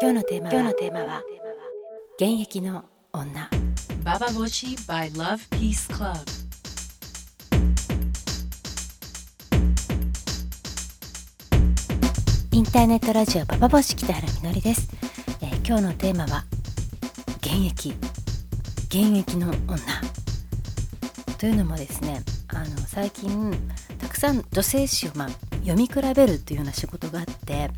今日のテーマ今日のテーマは現役の女。Baba Bochi by Love Peace Club. インターネットラジオババボシ北原みのりです、えー今日のテーマは現役。現役の女。というのもですねあの最近たくさん女性誌を、まあ、読み比べるというような仕事があって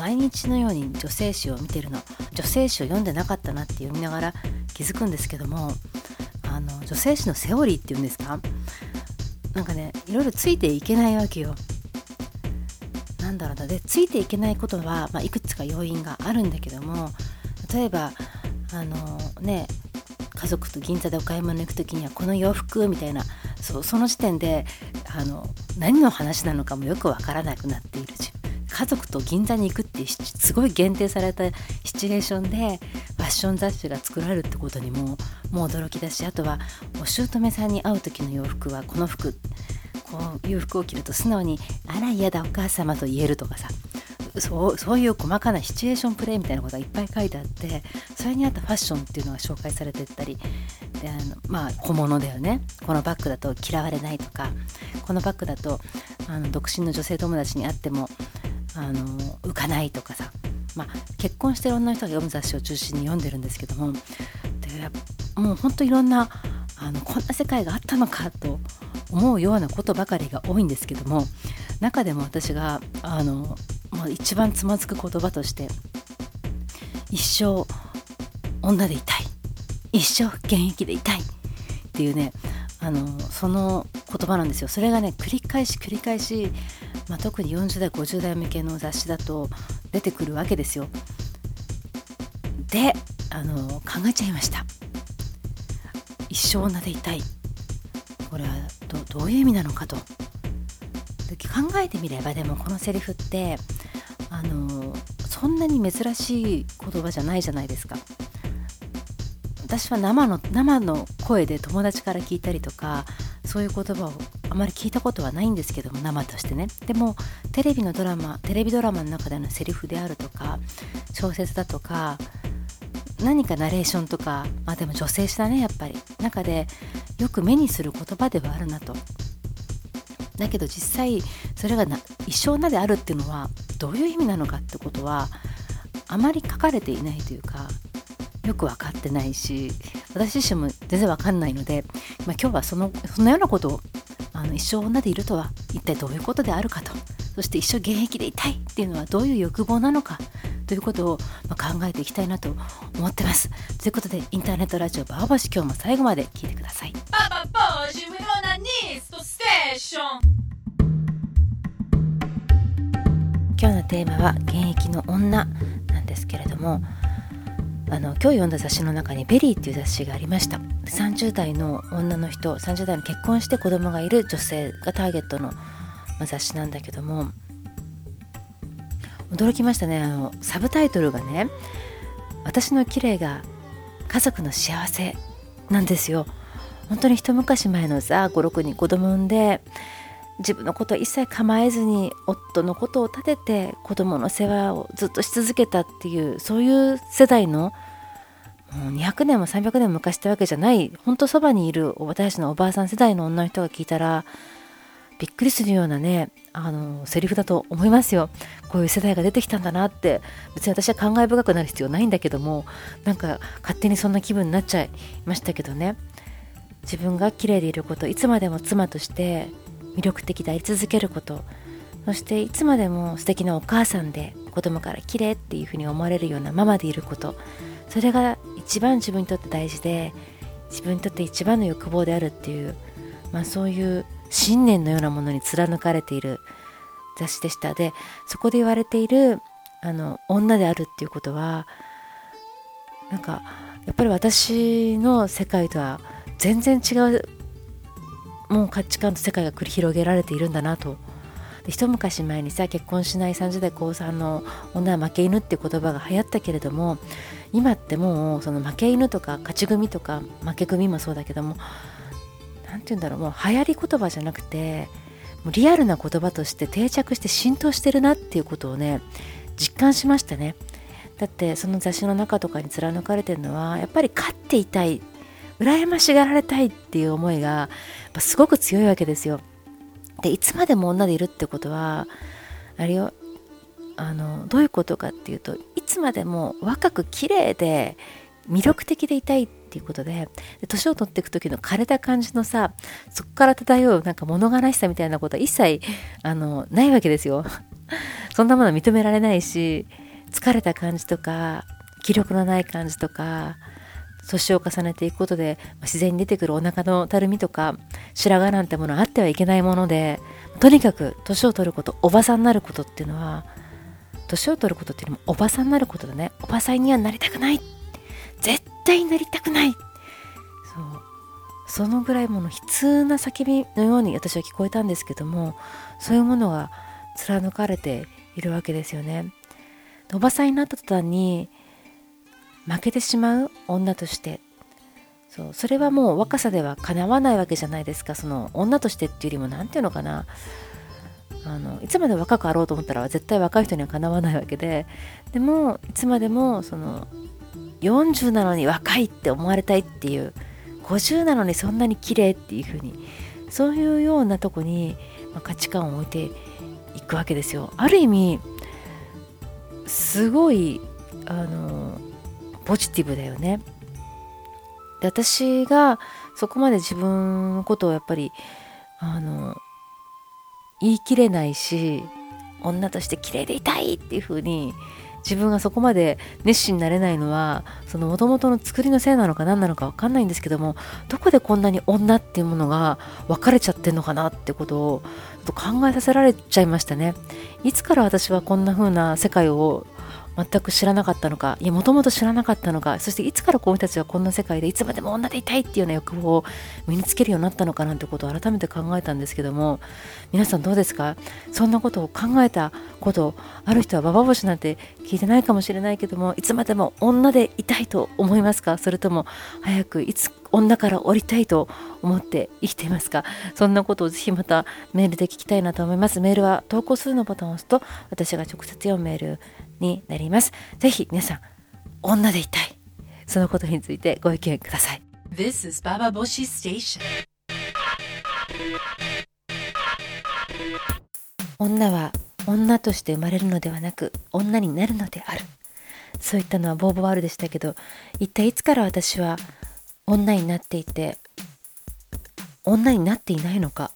毎日のように女性誌を見てるの。女性誌を読んでなかったなって読みながら気づくんですけどもあの女性誌のセオリーっていうんですか？なんかねいろいろついていけないわけよ。なんだろうな。でついていけないことは、まあ、いくつか要因があるんだけども例えばあのね家族と銀座でお買い物行く時にはこの洋服みたいなそその時点であの何の話なのかもよくわからなくなっている家族と銀座に行くっていうすごい限定されたシチュエーションでファッション雑誌が作られるってことにももう驚きだしあとはお姑さんに会う時の洋服はこの服こういう服を着ると素直に「あら嫌だお母様」と言えるとかさそうそういう細かなシチュエーションプレイみたいなことがいっぱい書いてあってそれに合ったファッションっていうのが紹介されてったりであのまあ小物だよね。このバッグだと嫌われないとかこのバッグだとあの独身の女性友達に会ってもあの浮かないとかさ、まあ、結婚してる女の人が読む雑誌を中心に読んでるんですけども。でもうほんといろんなあのこんな世界があったのかと思うようなことばかりが多いんですけども。中でも私があの、まあ、一番つまずく言葉として一生女でいたい。一生現役でいたい。っていうねあのその言葉なんですよ。それがね繰り返し繰り返し、まあ、特に40代50代向けの雑誌だと出てくるわけですよ。であの考えちゃいました。一生女でいたい。これはどどういう意味なのかと。考えてみればでもこのセリフってあのそんなに珍しい言葉じゃないじゃないですか。私は生の生の声で友達から聞いたりとかそういう言葉をあまり聞いたことはないんですけども生としてね。でもテレビのドラマテレビドラマの中でのセリフであるとか小説だとか何かナレーションとかまあでも女性誌だねやっぱり。中でよく目にする言葉ではあるなと。だけど実際それがな一生なであるっていうのはどういう意味なのかってことはあまり書かれていないというかよく分かってないし私自身も全然分かんないので、まあ、今日はそのそのようなことをあの一生女でいるとは一体どういうことであるかとそして一生現役でいたいっていうのはどういう欲望なのかということを、まあ、考えていきたいなと思ってます。ということでインターネットラジオバーバシ今日も最後まで聞いてください。Baba Bochi with Onanisto Station. 今日のテーマは現役の女なんですけれどもあの今日読んだ雑誌の中に「VERY」っていう雑誌がありました30代の女の人30代の結婚して子供がいる女性がターゲットの、雑誌なんだけども驚きましたね。あのサブタイトルがね「私の綺麗が家族の幸せ」なんですよ。本当に一昔前のさ56人子供産んで自分のこと一切構えずに夫のことを立てて子供の世話をずっとし続けたっていうそういう世代の200年も300年も昔ってわけじゃない本当そばにいる私たちのおばあさん世代の女の人が聞いたらびっくりするようなねあのセリフだと思いますよ。こういう世代が出てきたんだなって。別に私は感慨深くなる必要ないんだけどもなんか勝手にそんな気分になっちゃいましたけどね。自分が綺麗でいることいつまでも妻として魅力的であり続けること。そしていつまでも素敵なお母さんで子供から綺麗っていうふうに思われるようなママでいること。それが一番自分にとって大事で自分にとって一番の欲望であるっていう、まあ、そういう信念のようなものに貫かれている雑誌でした。でそこで言われているあの女であるっていうことはなんかやっぱり私の世界とは全然違うもう価値観と世界が繰り広げられているんだなと。で一昔前にさ結婚しない30代後半の女は負け犬っていう言葉が流行ったけれども今ってもうその負け犬とか勝ち組とか負け組もそうだけども何て言うんだろうもう流行り言葉じゃなくてもうリアルな言葉として定着して浸透してるなっていうことをね実感しましたねだってその雑誌の中とかに貫かれてるのはやっぱり勝っていたい羨ましがられたいっていう思いがすごく強いわけですよ。でいつまでも女でいるってことはあれよあのどういうことかっていうといつまでも若く綺麗で魅力的でいたいっていうことで年を取っていく時の枯れた感じのさそこから漂うなんか物悲しさみたいなことは一切あのないわけですよ。そんなもの認められないし疲れた感じとか気力のない感じとか年を重ねていくことで自然に出てくるお腹のたるみとか白髪なんてものあってはいけないものでとにかく年を取ることおばさんになることっていうのは年を取ることっていうのもおばさんになることだね。おばさんにはなりたくない。絶対なりたくない。そう。そのぐらいもの悲痛な叫びのように私は聞こえたんですけどもそういうものが貫かれているわけですよね。おばさんになった途端に負けてしまう女として。そう。それはもう若さではかなわないわけじゃないですか。その女としてっていうよりも何ていうのかな。あのいつまで若くあろうと思ったら絶対若い人にはかなわないわけででもいつまでもその40なのに若いって思われたいっていう50なのにそんなに綺麗っていう風にそういうようなとこに、ま、価値観を置いていくわけですよ。ある意味すごいあのポジティブだよね。で私がそこまで自分のことをやっぱりあの言い切れないし女として綺麗でいたいっていう風に自分がそこまで熱心になれないのはその元々の作りのせいなのか何なのか分かんないんですけどもどこでこんなに女っていうものが分かれちゃってんのかなってことを考えさせられちゃいましたね。いつから私はこんな風な世界を全く知らなかったのかいやもともと知らなかったのかそしていつからこういう人たちはこんな世界でいつまでも女でいたいっていうような欲望を身につけるようになったのかなんてことを改めて考えたんですけども皆さんどうですか？そんなことを考えたことある人はババ星なんて聞いてないかもしれないけどもいつまでも女でいたいと思いますか？それとも早くいつ女から降りたいと思って生きていますか？そんなことをぜひまたメールで聞きたいなと思います。メールは投稿するのボタンを押すと私が直接読むメールになります。ぜひ皆さん、女でいたい。そのことについてご意見ください。This is Baba Boshi Station. 女は女として生まれるのではなく女になるのである。そういったのはボーボワールでしたけど、一体いつから私は女になっていて、女になっていないのか、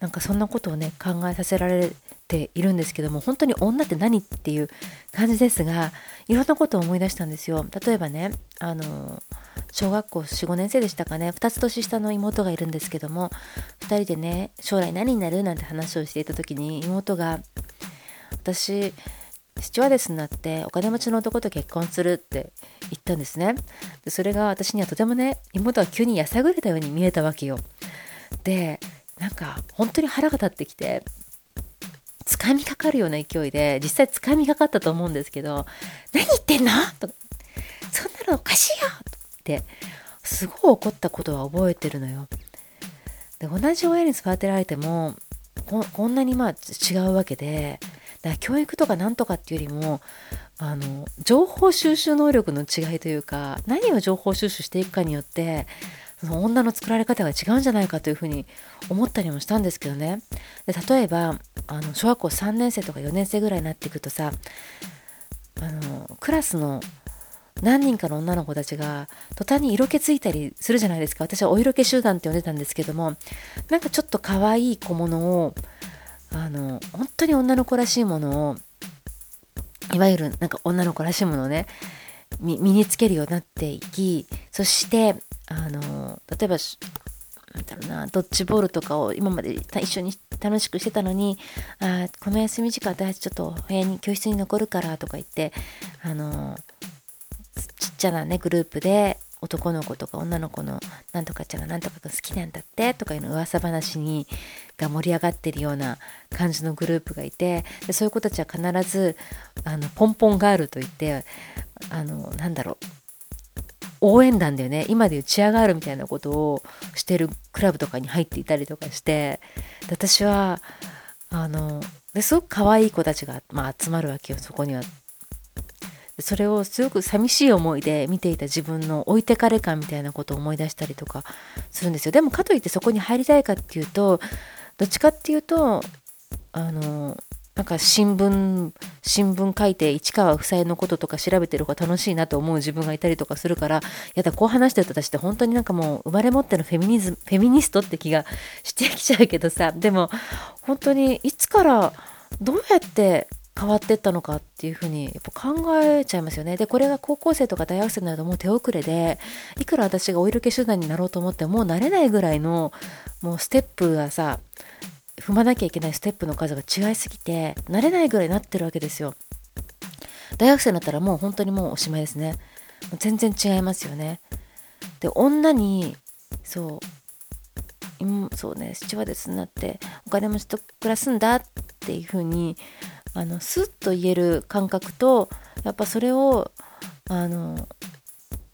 なんかそんなことをね、考えさせられているんですけども本当に女って何っていう感じですがいろんなことを思い出したんですよ。例えばねあの小学校45年生でしたかね。2つ年下の妹がいるんですけども2人でね将来何になるなんて話をしていた時に妹が私スチュワーデスになってお金持ちの男と結婚するって言ったんですね。でそれが私にはとてもね妹は急にやさぐれたように見えたわけよ。でなんか本当に腹が立ってきて掴みかかるような勢いで、実際掴みかかったと思うんですけど、何言ってんの？とそんなのおかしいよ！って、すごい怒ったことは覚えてるのよ。で、同じ親に育てられても、こんなにまあ違うわけで、だから教育とかなんとかっていうよりも、あの、情報収集能力の違いというか、何を情報収集していくかによって、その女の作られ方が違うんじゃないかというふうに思ったりもしたんですけどね。で例えばあの小学校3年生とか4年生ぐらいになっていくとさあのクラスの何人かの女の子たちが途端に色気ついたりするじゃないですか。私はお色気集団って呼んでたんですけどもなんかちょっと可愛い小物をあの本当に女の子らしいものをいわゆるなんか女の子らしいものをね身につけるようになっていきそしてあの例えばなんだろうなドッジボールとかを今まで一緒に楽しくしてたのにあこの休み時間私ちょっと部屋に教室に残るからとか言ってあのちっちゃなねグループで男の子とか女の子のなんとかちゃんがなんとかが好きなんだってとかいうの噂話にが盛り上がってるような感じのグループがいてでそういう子たちは必ずあのポンポンガールといってあのなんだろう応援団だよね。今でいうチアガールみたいなことをしてるクラブとかに入っていたりとかして。私はあのですごく可愛い子たちが、まあ、集まるわけよそこには。それをすごく寂しい思いで見ていた自分の置いてかれ感みたいなことを思い出したりとかするんですよ。でもかといってそこに入りたいかっていうとどっちかっていうとあのなんか新聞新聞書いて市川夫妻のこととか調べてる方が楽しいなと思う自分がいたりとかするからやだこう話してると私って本当になんかもう生まれ持ってのフェミニズムフェミニストって気がしてきちゃうけどさでも本当にいつからどうやって変わってったのかっていうふうにやっぱ考えちゃいますよね。で、これが高校生とか大学生になるともう手遅れで、いくら私がお色気手段になろうと思ってももう慣れないぐらいのもうステップがさ、踏まなきゃいけないステップの数が違いすぎて、慣れないぐらいになってるわけですよ。大学生になったらもう本当にもうおしまいですね。全然違いますよね。で、女に、そう、そうね、スチュワーデスになってお金持ちと暮らすんだっていうふうに、あの、スッと言える感覚と、やっぱそれを、あの、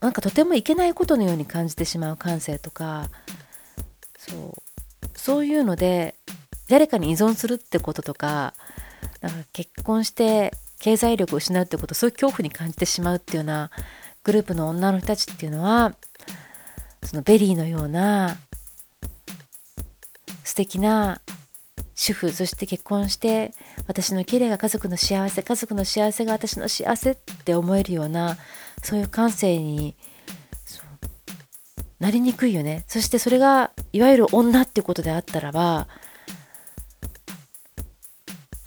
なんかとてもいけないことのように感じてしまう感性とか、そう、そういうので、誰かに依存するってこととかなんか結婚して経済力を失うってことそういう恐怖に感じてしまうっていうようなグループの女の人たちっていうのはその VERY のような素敵な主婦そして結婚して私の綺麗が家族の幸せ家族の幸せが私の幸せって思えるようなそういう感性になりにくいよね。そしてそれがいわゆる女っていうことであったらば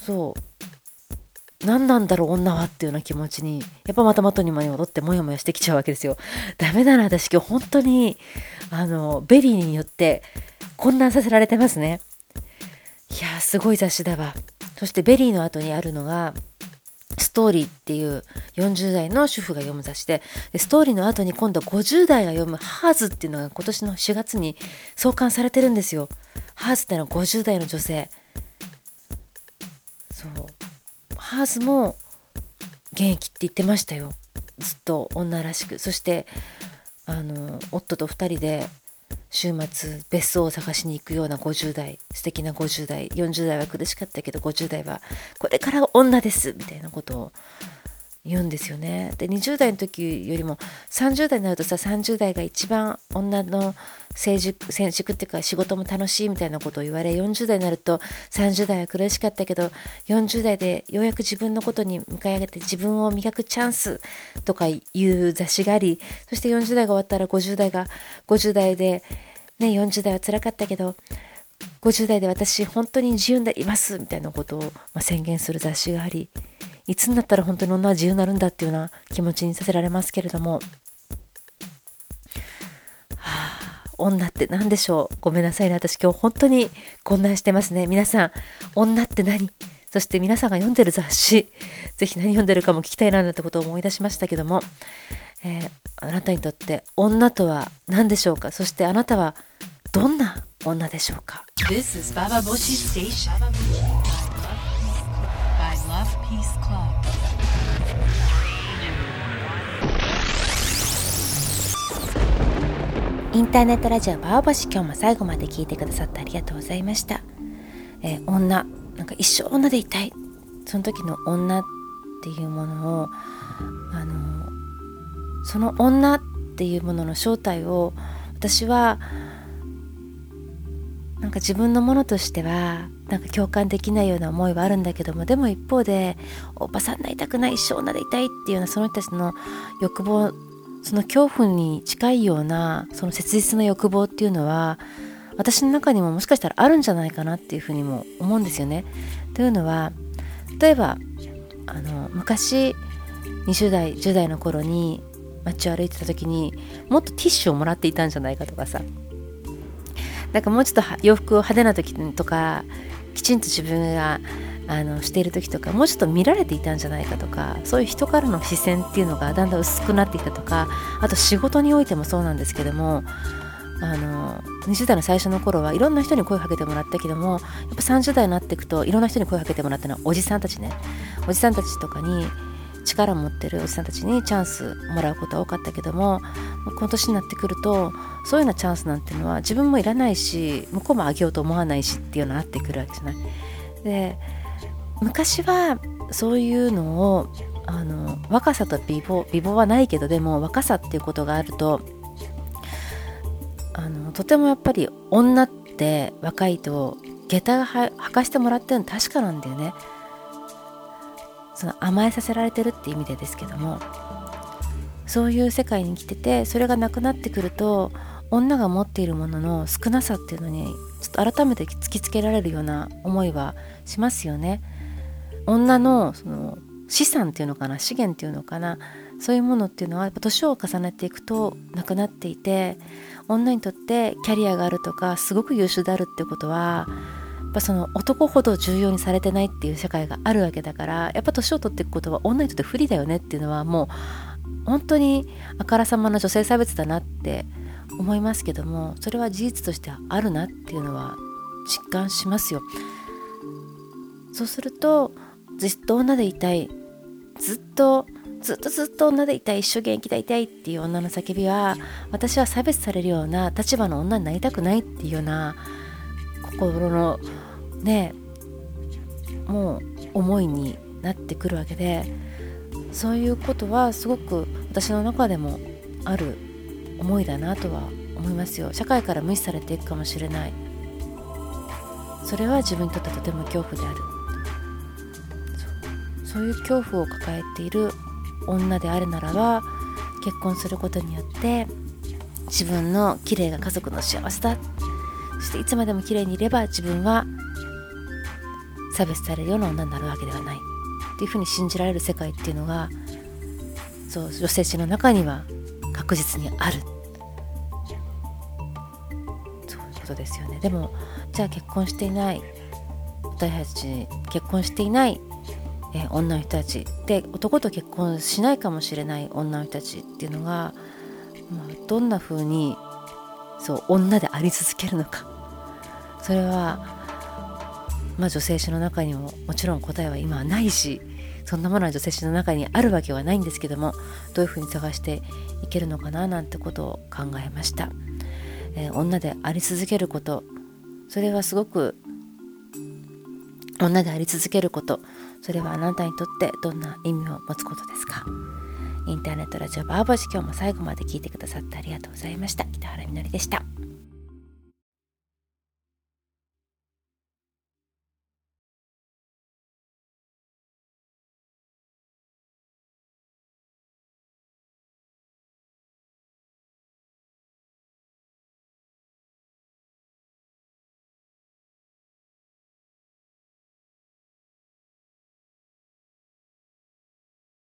そう。何なんだろう女はっていうような気持ちにやっぱまた元に戻ってモヤモヤしてきちゃうわけですよ。ダメだな私今日本当にあの VERY によって混乱させられてますね。いやすごい雑誌だわ。そして VERY の後にあるのが STORY っていう40代の主婦が読む雑誌で STORY の後に今度50代が読む HERS っていうのが今年の4月に創刊されてるんですよ。ハーズってのは50代の女性。そう。ハースも現役って言ってましたよ。ずっと女らしく。そしてあの夫と2人で週末別荘を探しに行くような50代。素敵な50代。40代は苦しかったけど50代はこれから女です。みたいなことを言うんですよね。で20代の時よりも30代になるとさ30代が一番女の成熟成熟っていうか仕事も楽しいみたいなことを言われ40代になると30代は苦しかったけど40代でようやく自分のことに向かい上げて自分を磨くチャンスとかいう雑誌がありそして40代が終わったら50代が50代でね40代は辛かったけど50代で私本当に自由になりますみたいなことを、ま、宣言する雑誌がありいつになったら本当に女は自由になるんだっていうような気持ちにさせられますけれども、女って何でしょう？ごめんなさいね。私今日本当に混乱してますね。皆さん、女って何？そして皆さんが読んでる雑誌、ぜひ何読んでるかも聞きたいななんてことを思い出しましたけども、えー、あなたにとって女とは何でしょうか？そしてあなたはどんな女でしょうか？This is Baba Boshi Station. Love Peace Club. インターネットラジオバオバシ今日も最後まで聞いてくださってありがとうございました、えー、女。なんか一生女でいたい。その時の女っていうものをあのその女っていうものの正体を私はなんか自分のものとしてはなんか共感できないような思いはあるんだけどもでも一方でおばさんになりたくない一生なりたいっていうようなその人たちの欲望その恐怖に近いようなその切実な欲望っていうのは私の中にももしかしたらあるんじゃないかなっていうふうにも思うんですよね。というのは例えばあの昔20代10代の頃に街を歩いてた時にもっとティッシュをもらっていたんじゃないかとかさなんかもうちょっと洋服を派手な時とかきちんと自分があのしている時とかもうちょっと見られていたんじゃないかとかそういう人からの視線っていうのがだんだん薄くなってきたとかあと仕事においてもそうなんですけどもあの20代の最初の頃はいろんな人に声をかけてもらったけどもやっぱ30代になっていくといろんな人に声をかけてもらったのはおじさんたちねおじさんたちとかに力を持ってるおじさんたちにチャンスもらうことは多かったけどもこの年になってくるとそういうようなチャンスなんていうのは自分もいらないし向こうもあげようと思わないしっていうのがあってくるわけじゃない。で昔はそういうのをあの若さと美貌美貌はないけどでも若さっていうことがあるとあのとてもやっぱり女って若いと下駄が履かしてもらってるの確かなんだよねその甘えさせられてるって意味でですけどもそういう世界に来ててそれがなくなってくると女が持っているものの少なさっていうのにちょっと改めて突きつけられるような思いはしますよね。女のその資産っていうのかな資源っていうのかなそういうものっていうのはやっぱ年を重ねていくとなくなっていて女にとってキャリアがあるとかすごく優秀であるってことはやっぱその男ほど重要にされてないっていう社会があるわけだからやっぱ年を取っていくことは女にとって不利だよねっていうのはもう本当にあからさまな女性差別だなって思いますけどもそれは事実としてはあるなっていうのは実感しますよ。そうするとずっと女でいたい。ずっとずっとずっと女でいたい。一生元気でいたいっていう女の叫びは私は差別されるような立場の女になりたくないっていうような心のねもう思いになってくるわけでそういうことはすごく私の中でもある思いだなとは思いますよ。社会から無視されていくかもしれない。それは自分にとってとても恐怖である。そういう恐怖を抱えている女であるならば結婚することによって自分の綺麗が家族の幸せだ。そしていつまでも綺麗にいれば自分は差別されるような女になるわけではない。っていうふうに信じられる世界っていうのがそう女性誌の中には確実にある。そういうことですよね。でもじゃあ結婚していない。私たち結婚していない。え女の人たち。で男と結婚しないかもしれない女の人たちっていうのが、まあ、どんな風にそう女であり続けるのか。それは、まあ、女性誌の中にももちろん答えは今はないしそんなものは女性誌の中にあるわけはないんですけどもどういうふうに探していけるのかななんてことを考えました、えー、女であり続けること。それはすごく女であり続けること。それはあなたにとってどんな意味を持つことですか？インターネットラジオバーボシ今日も最後まで聞いてくださってありがとうございました。北原みのりでした。